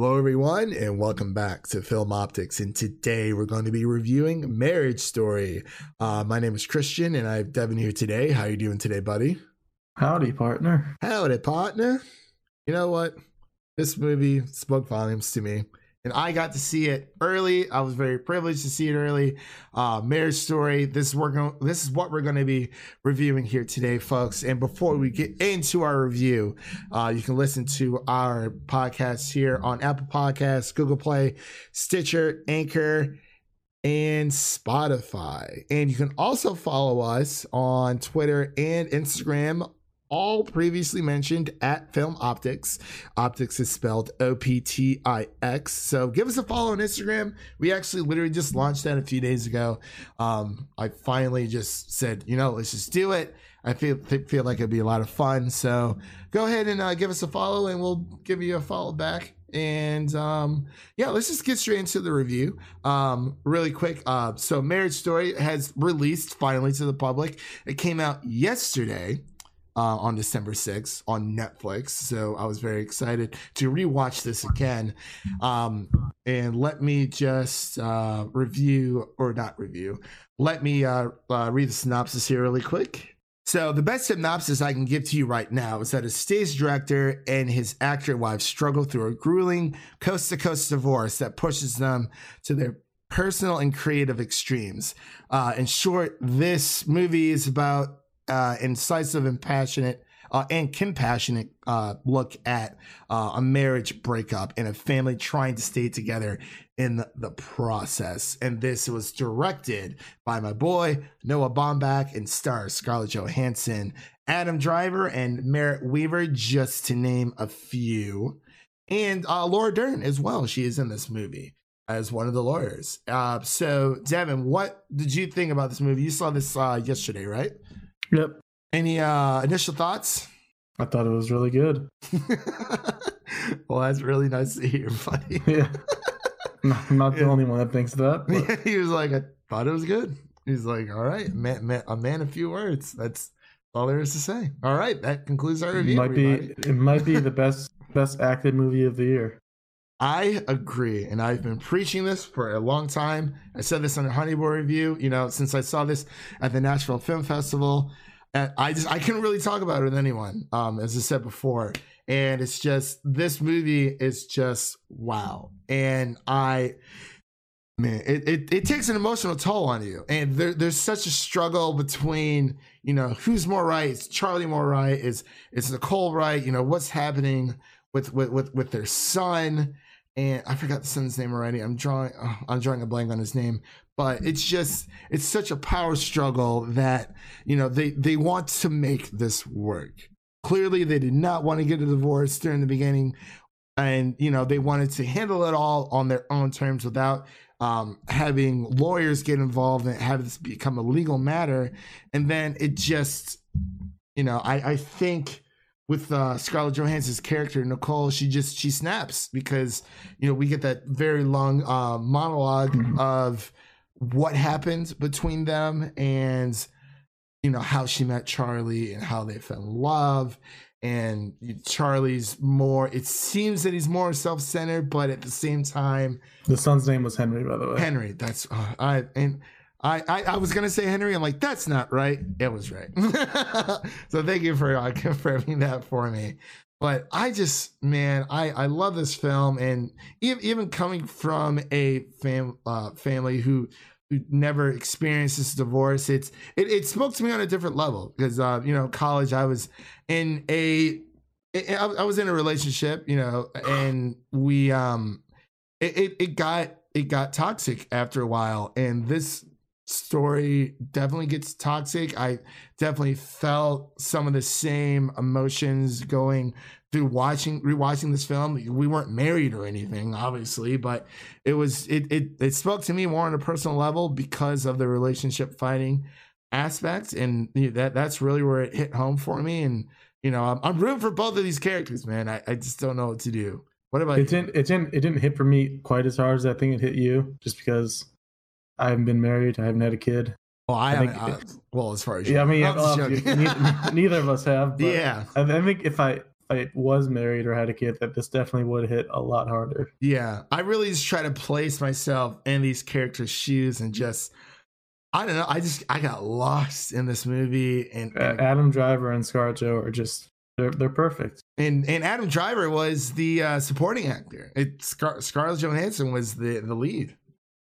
Hello, everyone, and welcome back to Film Optix. And today we're going to be reviewing Marriage Story. Uh, my name is Christian, and I have Devin here today. How are you doing today, buddy? Howdy, partner. Howdy, partner. You know what? This movie spoke volumes to me, and I got to see it early. I was very privileged to see it early. Uh, Marriage Story. This is we're going. This is what we're going to be reviewing here today, folks. And before we get into our review, uh, you can listen to our podcast here on Apple Podcasts, Google Play, Stitcher, Anchor and Spotify. And you can also follow us on Twitter and Instagram, all previously mentioned at Film Optix. Optix is spelled O P T I X. So give us a follow on Instagram. We actually literally just launched that a few days ago. Um, I finally just said, you know, let's just do it. I feel feel like it'd be a lot of fun. So go ahead and uh, give us a follow, and we'll give you a follow back. And um, yeah, let's just get straight into the review. Um, really quick. Uh, so, Marriage Story has released finally to the public. It came out yesterday. Uh, on December 6th on Netflix. So I was very excited to rewatch this again. Um, and let me just uh, review, or not review, let me uh, uh, read the synopsis here really quick. So, the best synopsis I can give to you right now is that a stage director and his actor wife struggle through a grueling coast to coast divorce that pushes them to their personal and creative extremes. Uh, in short, this movie is about uh, incisive and passionate uh, and compassionate uh, look at uh, a marriage breakup and a family trying to stay together in the, the process. And this was directed by my boy Noah Baumbach and stars Scarlett Johansson, Adam Driver, and Merritt Wever, just to name a few. And uh, Laura Dern as well. She is in this movie as one of the lawyers. Uh, so, Devin, what did you think about this movie? You saw this uh, yesterday, right? Yep. Any uh, initial thoughts? I thought it was really good. well, that's really nice to hear, buddy. Yeah. I'm not the Yeah. only one that thinks that. but- he was like, I thought it was good. He's like, all right, man, man, a man, a few words. That's all there is to say. All right, that concludes our It review. might be it might be the best best acted movie of the year. I agree, and I've been preaching this for a long time. I said this on a Honeyboy review. You know, since I saw this at the Nashville Film Festival, and I just I couldn't really talk about it with anyone. Um, as I said before, and it's just this movie is just wow, and I. Man, it, it, it takes an emotional toll on you. And there, there's such a struggle between, you know, who's more right? Is Charlie more right? Is is Nicole right? You know, what's happening with with with, with their son? And I forgot the son's name already. I'm drawing oh, I'm drawing a blank on his name, but it's just it's such a power struggle that you know they they want to make this work. Clearly, they did not want to get a divorce during the beginning, and you know they wanted to handle it all on their own terms without um, having lawyers get involved and have this become a legal matter. And then it just, you know, I I think with uh, Scarlett Johansson's character Nicole, she just she snaps because you know we get that very long uh, monolog Mhm. of what happened between them and you know how she met Charlie and how they fell in love. And Charlie's more. It seems that he's more self-centered, but at the same time, The son's name was Henry, by the way. Henry. That's uh, I and I, I I was gonna say Henry. I'm like that's not right. It was right. so thank you for uh, confirming that for me. But I just man, I I love this film, and even coming from a fam uh, family who who never experienced this divorce, it's it, it spoke to me on a different level because uh you know college I was in a I, I was in a relationship, you know, and we um it, it, it got it got toxic after a while and this story definitely gets toxic. I definitely felt some of the same emotions going through watching rewatching this film. We weren't married or anything, obviously, but it was it it it spoke to me more on a personal level because of the relationship fighting aspect, and that that's really where it hit home for me. And you know, I'm, I'm rooting for both of these characters, man. I, I just don't know what to do. What about It you? didn't. It didn't. It didn't hit for me quite as hard as I think it hit you, just because I haven't been married. I haven't had a kid. Well, I, I think uh, well, as far as Yeah, I mean, I'm just obviously, joking. neither, neither of us have. But yeah, I, I think if I I was married or had a kid, that this definitely would hit a lot harder. yeah. I really just try to place myself in these characters' shoes and just, I don't know. I just I got lost in this movie, and and Adam Driver and Scarlett Joe are just they're they're perfect. and, and Adam Driver was the uh, supporting actor. It Scar- Scarlett Johansson was the the lead.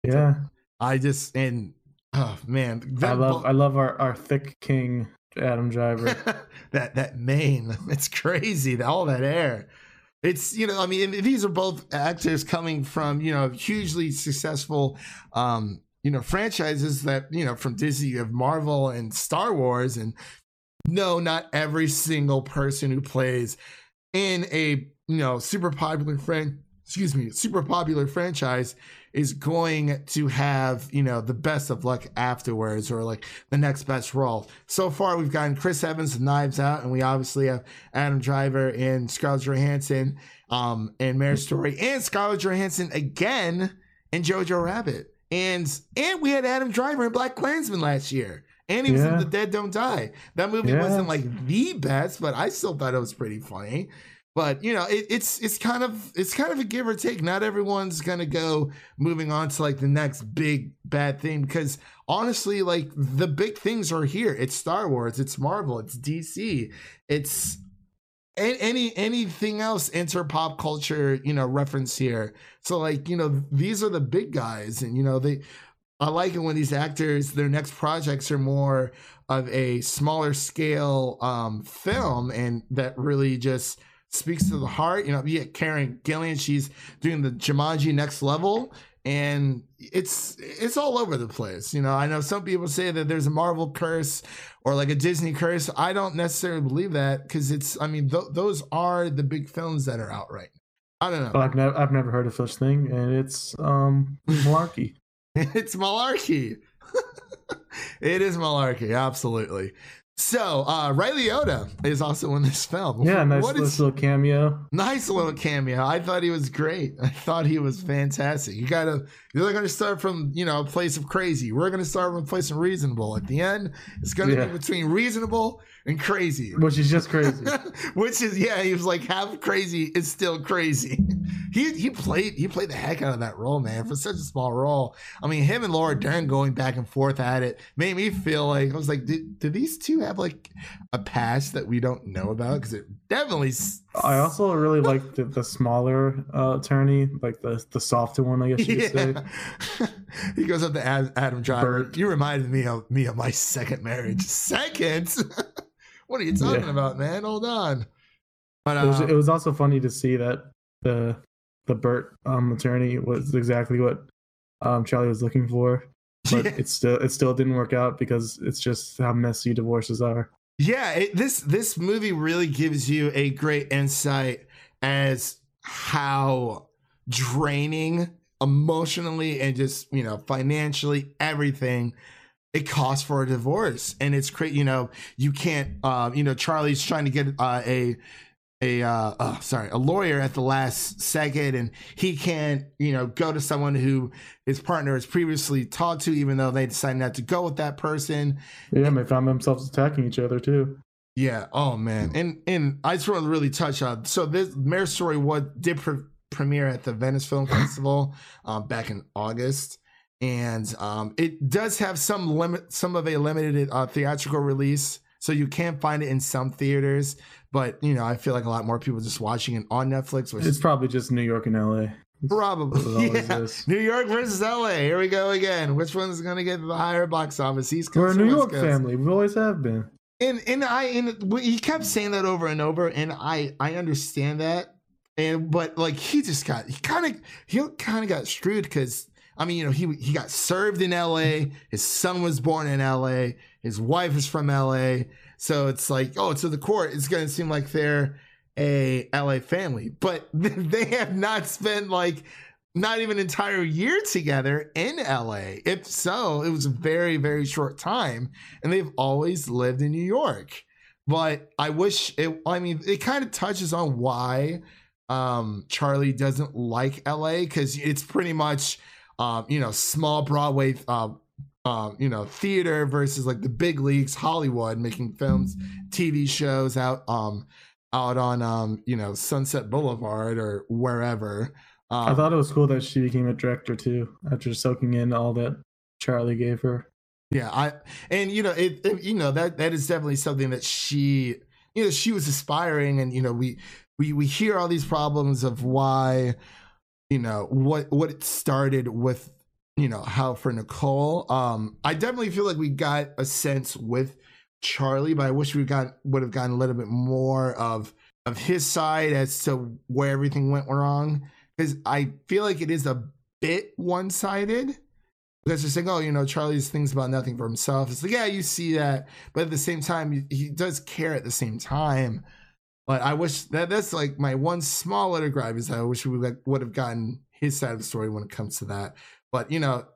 Yeah, I just and oh man, I love I love our our thick king Adam Driver. that that mane. It's crazy. All that air. It's you know I mean these are both actors coming from you know hugely successful um you know franchises that you know from Disney you have Marvel and Star Wars and no not every single person who plays in a you know super popular friend excuse me super popular franchise is going to have you know the best of luck afterwards or like the next best role. So far we've gotten chris evans and knives out and we obviously have adam driver and scarlett johansson um and Marriage Story and scarlett johansson again in jojo rabbit. And and we had adam driver in black klansman last year and he was in the dead don't die. That movie Yeah. wasn't like the best but i still thought it was pretty funny but you know it, it's it's kind of it's kind of a give or take. Not everyone's gonna go moving on to like the next big bad thing because honestly like the big things are here. It's star wars. It's marvel. It's dc it's any anything else enter pop culture you know reference here. So like you know these are the big guys and you know they i like it when these actors their next projects are more of a smaller scale um film and that really just speaks to the heart you know yeah karen gillan she's doing the jumanji next level and it's it's all over the place you know i know some people say that there's a marvel curse or like a disney curse i don't necessarily believe that because it's i mean th- those are the big films that are out right now. i don't know I've never I've never heard of such thing, and it's um malarkey. it's malarkey. it is malarkey, absolutely. So, uh Ray Liotta is also in this film. Yeah, nice What little, is- little cameo. nice little cameo. I thought he was great. I thought he was fantastic. You gotta, you're gonna start from you know a place of crazy. We're gonna start from a place of reasonable. At the end, it's gonna Yeah. be between reasonable and crazy. Which is just crazy. Which is yeah, he was like half crazy is still crazy. He he played he played the heck out of that role, man, for such a small role. I mean, him and Laura Dern going back and forth at it made me feel like I was like, did, did these two have like a past that we don't know about? Because it definitely. I also really liked the, the smaller uh, attorney, like the the softer one, I guess you could say. He goes up to Ad- Adam Driver. Bert. You reminded me of me of my second marriage. Second? What are you talking Yeah. about, man? Hold on. But It was, uh, it was also funny to see that the the Bert um, attorney was exactly what um, Charlie was looking for, but Yeah. it still it still didn't work out because it's just how messy divorces are. Yeah, it, this this movie really gives you a great insight as how draining emotionally and just you know financially everything it costs for a divorce and it's great you know you can't uh you know charlie's trying to get uh, a a uh oh, sorry a lawyer at the last second and he can't you know go to someone who his partner has previously talked to even though they decided not to go with that person Yeah, and they found themselves attacking each other too. yeah. Oh man. And and I just want to really touch on so this Marriage Story what did pre- premiere at the Venice Film Festival um, back in August, and um, it does have some limit some of a limited uh, theatrical release. So you can't find it in some theaters, but you know I feel like a lot more people just watching it on Netflix, which It's probably just New York and LA. probably yeah. New York versus LA. Here we go again. Which one's going to get the higher box office? East We're a New York Coast? family. We always have been. and and I and he kept saying that over and over, and I I understand that, and but like he just got he kind of he kind of got screwed because I mean, you know, he he got served in L.A. His son was born in L.A. His wife is from L.A. So it's like, oh, to the court, it's going to seem like they're a LA family, but they have not spent like not even an entire year together in LA. If so, it was a very, very short time, and they've always lived in New York. But I wish it, I mean, it kind of touches on why um, Charlie doesn't like LA because it's pretty much, um, you know, small Broadway, uh, um, you know, theater versus like the big leagues, Hollywood, making films, TV shows out, um, out on, um, you know, Sunset Boulevard or wherever. Um, I thought it was cool that she became a director too after soaking in all that Charlie gave her. Yeah, I and you know it, it, you know that that is definitely something that she you know she was aspiring and you know we we we hear all these problems of why you know what what it started with you know how for Nicole um I definitely feel like we got a sense with Charlie but I wish we got would have gotten a little bit more of of his side as to where everything went wrong because I feel like it is a bit one sided because they're saying, oh, you know, Charlie's thinks about nothing for himself. It's like, yeah, you see that, but at the same time, he does care at the same time. But I wish that that's like my one small little gripe is that I wish we would have gotten his side of the story when it comes to that. But you know,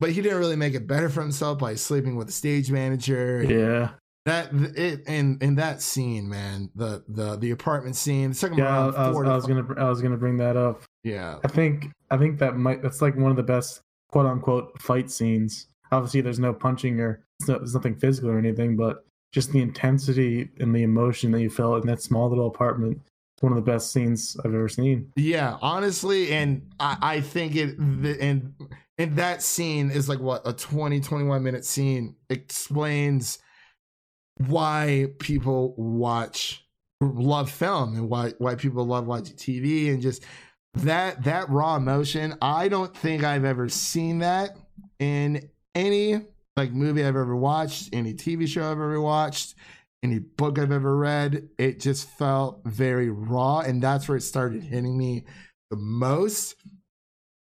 but he didn't really make it better for himself by sleeping with the stage manager. Yeah. That it and in that scene, man, the the the apartment scene. The second yeah, I, I, was, I was gonna I was gonna bring that up. Yeah, I think I think that might that's like one of the best quote unquote fight scenes. Obviously, there's no punching or there's nothing physical or anything, but just the intensity and the emotion that you felt in that small little apartment. One of the best scenes I've ever seen. Yeah, honestly, and I, I think it and and that scene is like what a 20 21 minute scene explains why people watch love film and why why people love watching TV and just that that raw emotion i don't think i've ever seen that in any like movie i've ever watched any tv show i've ever watched any book i've ever read it just felt very raw and that's where it started hitting me the most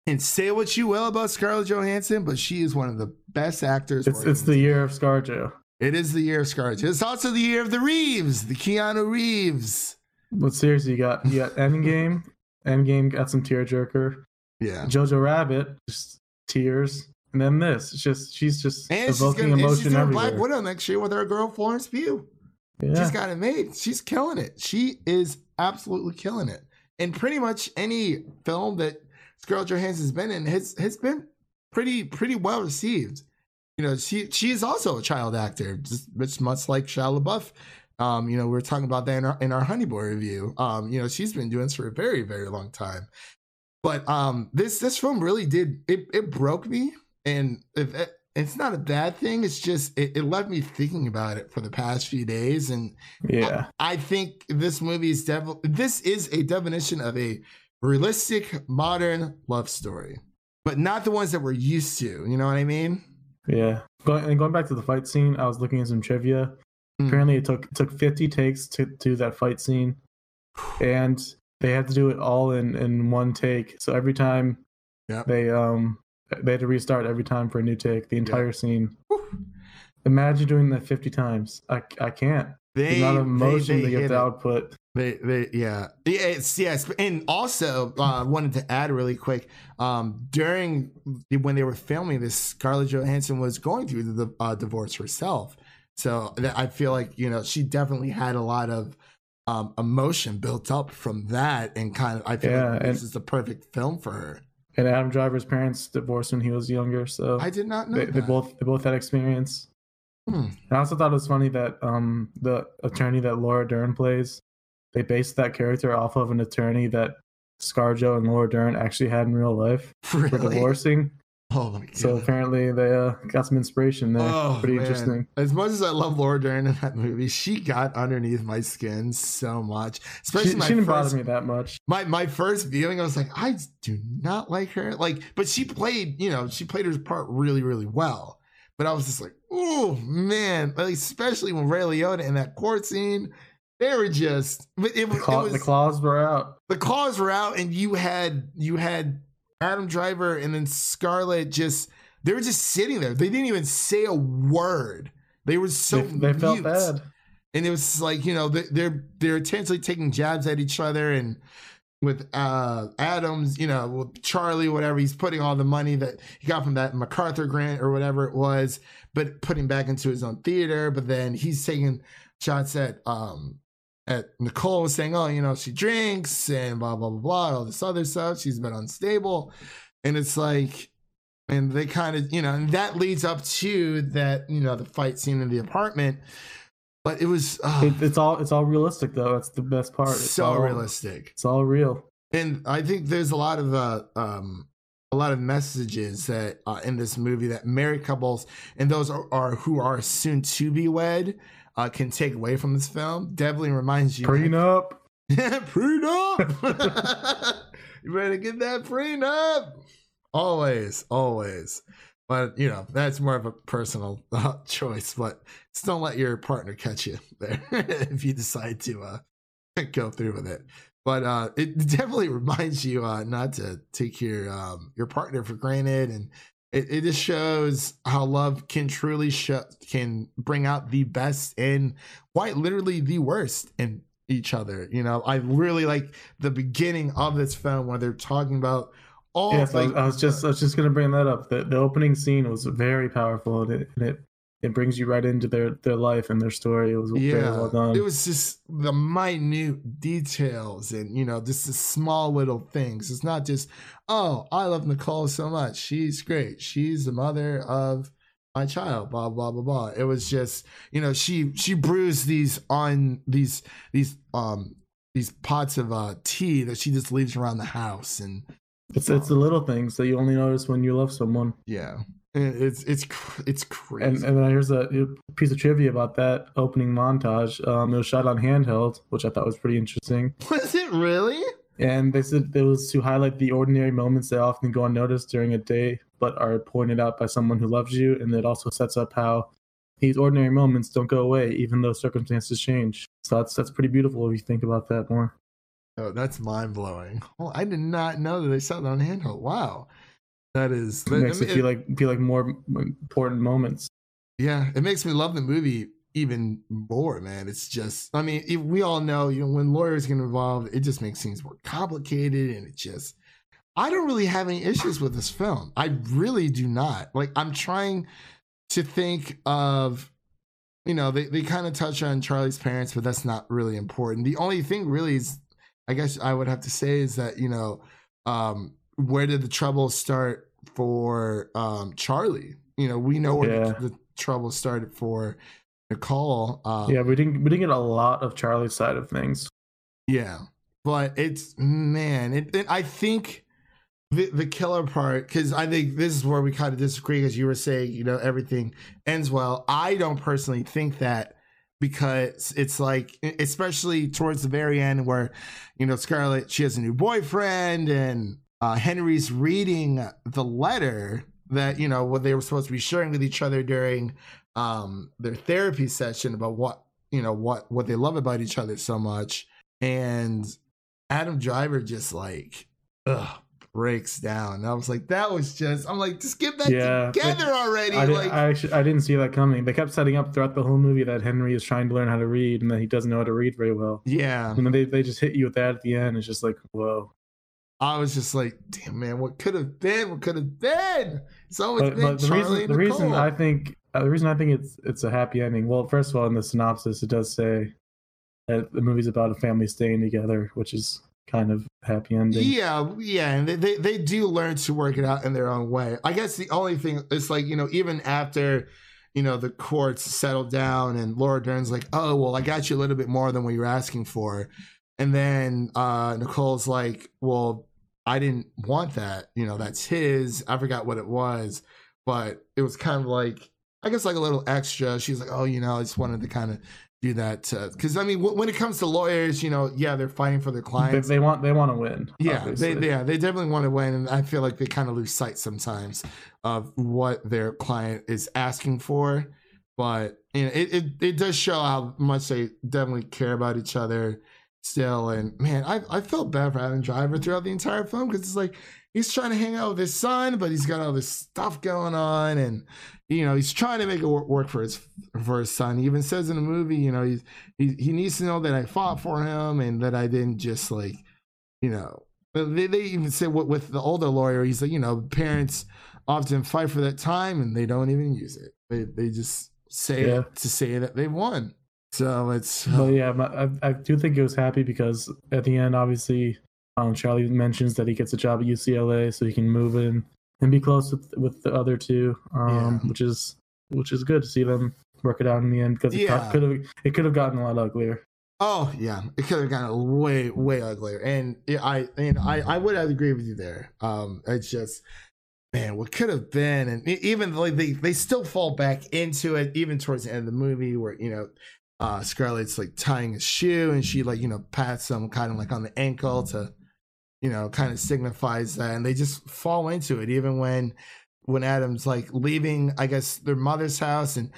and say what you will about scarlett johansson but she is one of the best actors it's, it's the year of scarjo it is the year of scarlett it's also the year of the reeves the keanu reeves but seriously you got you got endgame Endgame got some tearjerker. Yeah. Jojo Rabbit, just tears. And then this, it's just she's just and evoking she's gonna, emotion she's everywhere. Black Widow next year with our girl Florence Pugh. Yeah. She's got it made. She's killing it. She is absolutely killing it. And pretty much any film that Scarlett Johansson's been in has has been pretty pretty well received. You know, she she is also a child actor, just much like Shia LaBeouf um, you know, we were talking about that in our in our Honey Boy review. Um, you know, she's been doing this for a very, very long time. But um, this this film really did it. It broke me, and it, it's not a bad thing. It's just it, it, left me thinking about it for the past few days, and yeah, I, I think this movie is definitely this is a definition of a realistic modern love story, but not the ones that we're used to. You know what I mean? Yeah. Going and going back to the fight scene, I was looking at some trivia. Mm. Apparently, it took took 50 takes to do that fight scene, and they had to do it all in in one take. So every time, yeah, they um they had to restart every time for a new take. The entire yep. scene. Imagine doing that 50 times. I I can't. They, the amount of emotion they, they, have to output. They, they, yeah, it's yes, and also uh, wanted to add really quick. Um, during when they were filming this, Scarlett Johansson was going through the uh, divorce herself, so I feel like, you know, she definitely had a lot of um, emotion built up from that. And kind of, I feel yeah, like this is the perfect film for her. And Adam Driver's parents divorced when he was younger. So I did not know they, they both, they both had experience. Hmm. And I also thought it was funny that um, the attorney that Laura Dern plays, they based that character off of an attorney that ScarJo and Laura Dern actually had in real life really? for divorcing. Oh my god! So apparently they uh, got some inspiration there. Oh, Pretty man. interesting. As much as I love Laura Dern in that movie, she got underneath my skin so much. Especially she, my she didn't first, bother me that much. My my first viewing, I was like, I do not like her. Like, but she played, you know, she played her part really, really well. But I was just like, oh man, like, especially when Ray Liotta in that court scene. They were just, it, it, the, claw, it was, the claws were out. The claws were out, and you had you had Adam Driver and then Scarlett just they were just sitting there. They didn't even say a word. They were so they, they felt bad. and it was like you know they- they're they're intentionally taking jabs at each other and with uh adams you know with charlie whatever he's putting all the money that he got from that macarthur grant or whatever it was but putting back into his own theater but then he's taking shots at um at nicole was saying oh you know she drinks and blah blah blah blah all this other stuff she's been unstable and it's like and they kind of you know and that leads up to that you know the fight scene in the apartment but it was oh, It, it's all it's all realistic though. That's the best part. It's so all, realistic It's all real. and i think there's a lot of uh um a lot of messages that uh, in this movie that married couples and those are, are who are soon to be wed uh, can take away from this film definitely reminds you Prenup. Yeah, prenup! You better get that prenup! Always always. But you know that's more of a personal uh, choice but just don't let your partner catch you there if you decide to uh go through with it. But uh it definitely reminds you uh not to take your um your partner for granted and it, it just shows how love can truly show can bring out the best and quite literally the worst in each other you know i really like the beginning of this film where they're talking about all Yes, I, like, was, I was just I was just gonna bring that up. The the opening scene was very powerful, and it and it, it brings you right into their their life and their story. It was very yeah well done. it was just the minute details and you know just the small little things it's not just oh i love nicole so much she's great she's the mother of my child blah blah blah blah it was just you know she she brews these on these these um these pots of uh tea that she just leaves around the house and It's it's the little things that you only notice when you love someone. yeah it's it's it's crazy And and then here's a piece of trivia about that opening montage. Um, it was shot on handheld, which I thought was pretty interesting. was it really And they said it was to highlight the ordinary moments that often go unnoticed during a day, but are pointed out by someone who loves you. And it also sets up how these ordinary moments don't go away, even though circumstances change. So that's that's pretty beautiful if you think about that more. Oh, that's mind blowing. Oh, I did not know that they shot it on handheld. Wow. That is It makes it feel like feel like more important moments. yeah, it makes me love the movie even more, man. It's just I mean, if we all know, you know, when lawyers get involved, it just makes things more complicated and it just I don't really have any issues with this film. I really do not. Like I'm trying to think of you know, they, they kind of touch on Charlie's parents, but that's not really important. The only thing really is I guess I would have to say is that, you know, um, where did the trouble start for um, Charlie? You know, we know where Yeah. the, the trouble started for Nicole. Um, Yeah, we didn't we didn't get a lot of Charlie's side of things. yeah, but it's man, it, it, I think the the killer part because I think this is where we kind of disagree, as you were saying. You know, everything ends well. I don't personally think that because it's like, especially towards the very end, where you know Scarlett she has a new boyfriend and uh, Henry's reading the letter that you know what they were supposed to be sharing with each other during um their therapy session about what you know what what they love about each other so much and adam driver just like ugh, breaks down and i was like that was just i'm like just get that Yeah. together already I, did, like I, actually, I didn't see that coming. They kept setting up throughout the whole movie that Henry is trying to learn how to read and that he doesn't know how to read very well. yeah And then they, they just hit you with that at the end. It's just like, whoa. I was just like damn man what could have been what could have been it's always But, been but the Charlie reason the reason I think uh, the reason I think it's it's a happy ending. Well, first of all, in the synopsis, it does say that the movie's about a family staying together, which is kind of a happy ending. Yeah, yeah, and they, they they do learn to work it out in their own way. I guess the only thing is like you know even after you know the courts settled down and Laura Dern's like, oh well, I got you a little bit more than what you were asking for, and then uh Nicole's like, well, I didn't want that. You know, that's his. I forgot what it was, but it was kind of like I guess like a little extra. She's like, oh, you know, I just wanted to kind of do that because I mean, w- when it comes to lawyers, you know, yeah, they're fighting for their They, clients. they want they want to win. Yeah, obviously. they yeah they definitely want to win, and I feel like they kind of lose sight sometimes of what their client is asking for. But you know, it, it it does show how much they definitely care about each other still. And man, I I felt bad for Adam Driver throughout the entire film because it's like he's trying to hang out with his son, but he's got all this stuff going on, and you know he's trying to make it work for his for his son. He even says in the movie, you know, he's, he he needs to know that I fought for him and that I didn't just like, you know, they they even say with, with the older lawyer, he's like, you know, parents often fight for that time and they don't even use it. They they just say Yeah. it to say that they won. So it's But yeah, my, I, I do think it was happy because at the end, obviously, um, Charlie mentions that he gets a job at UCLA, so he can move in and be close with with the other two, um, Yeah. which is which is good to see them work it out in the end because it Yeah. could have it could have gotten a lot uglier. Oh yeah, it could have gotten way way uglier, and yeah, I and I I would have agreed with you there. Um, it's just man, what could have been, and even like they they still fall back into it, even towards the end of the movie where you know. Uh, Scarlett's like tying his shoe, and she like you know pats him kind of like on the ankle to, you know, kind of signifies that, and they just fall into it. Even when, when Adam's like leaving, I guess their mother's house, and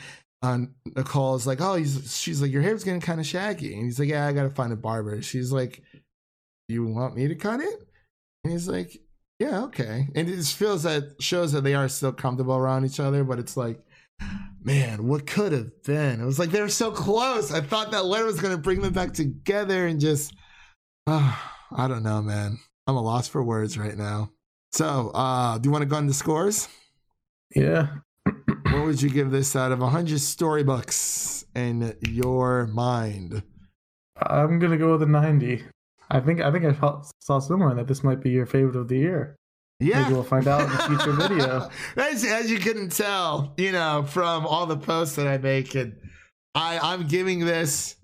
um, Nicole's like, oh, he's, she's like, your hair's getting kind of shaggy. And he's like, yeah, I got to find a barber. She's like, you want me to cut it? And he's like, yeah, okay. And it just feels that shows that they are still comfortable around each other, but it's like, man, what could have been? It was like they were so close. I thought that letter was going to bring them back together and just, uh, I don't know, man. I'm a loss for words right now. So, uh, do you want to go into scores? Yeah, What would you give this out of 100 storybooks in your mind? I'm gonna go with a ninety. I think I think I saw somewhere that this might be your favorite of the year. Yeah. Maybe we'll find out in the future video. as, as you couldn't tell, you know, from all the posts that I make, and I, I'm giving this.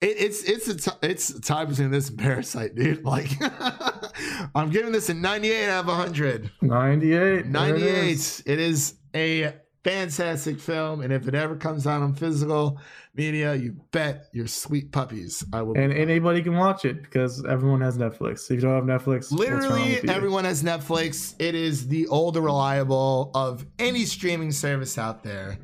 It, it's it's a t- it's a tie between this and Parasite, dude. Like, I'm giving this a 98 out of 100. 98. 98. is. It is a fantastic film, and if it ever comes out on physical media, you bet your sweet puppies I will. And anybody can watch it because everyone has Netflix. If you don't have Netflix, Literally, everyone has Netflix. It is the old reliable of any streaming service out there.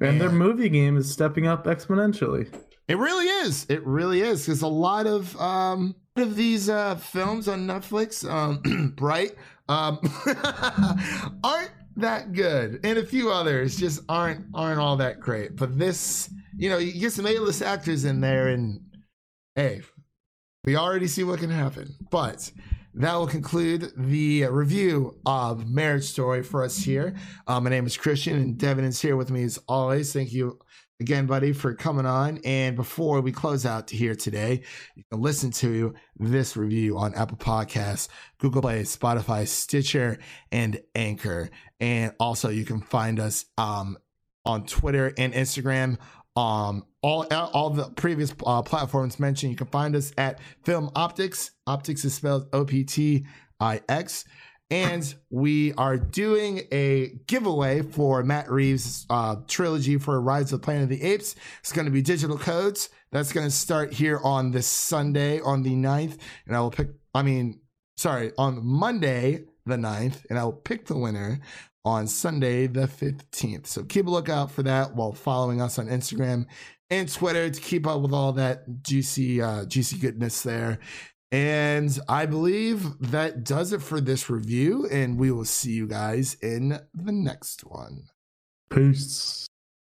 and their movie game is stepping up exponentially. It really is. It really is. Because a lot of um of these uh films on Netflix, um Bright, um aren't that good. And a few others just aren't aren't all that great. But this, you know, you get some A-list actors in there and hey, we already see what can happen. But that will conclude the review of Marriage Story for us here. Uh, my name is Christian, and Devin is here with me as always. Thank you again, buddy, for coming on. And before we close out here today, you can listen to this review on Apple Podcasts, Google Play, Spotify, Stitcher, and Anchor. And also, you can find us um, on Twitter and Instagram. Um, all all the previous uh, platforms mentioned, you can find us at Film Optix. Optix is spelled O P T I X. And we are doing a giveaway for Matt Reeves' uh, trilogy for Rise of the Planet of the Apes. It's going to be digital codes. That's going to start here on this Sunday on the 9th. And I will pick, I mean, sorry, on Monday the 9th. And I will pick the winner on Sunday the 15th. So keep a lookout for that while following us on Instagram and Twitter to keep up with all that juicy, uh, juicy goodness there. And I believe that does it for this review. And we will see you guys in the next one. Peace.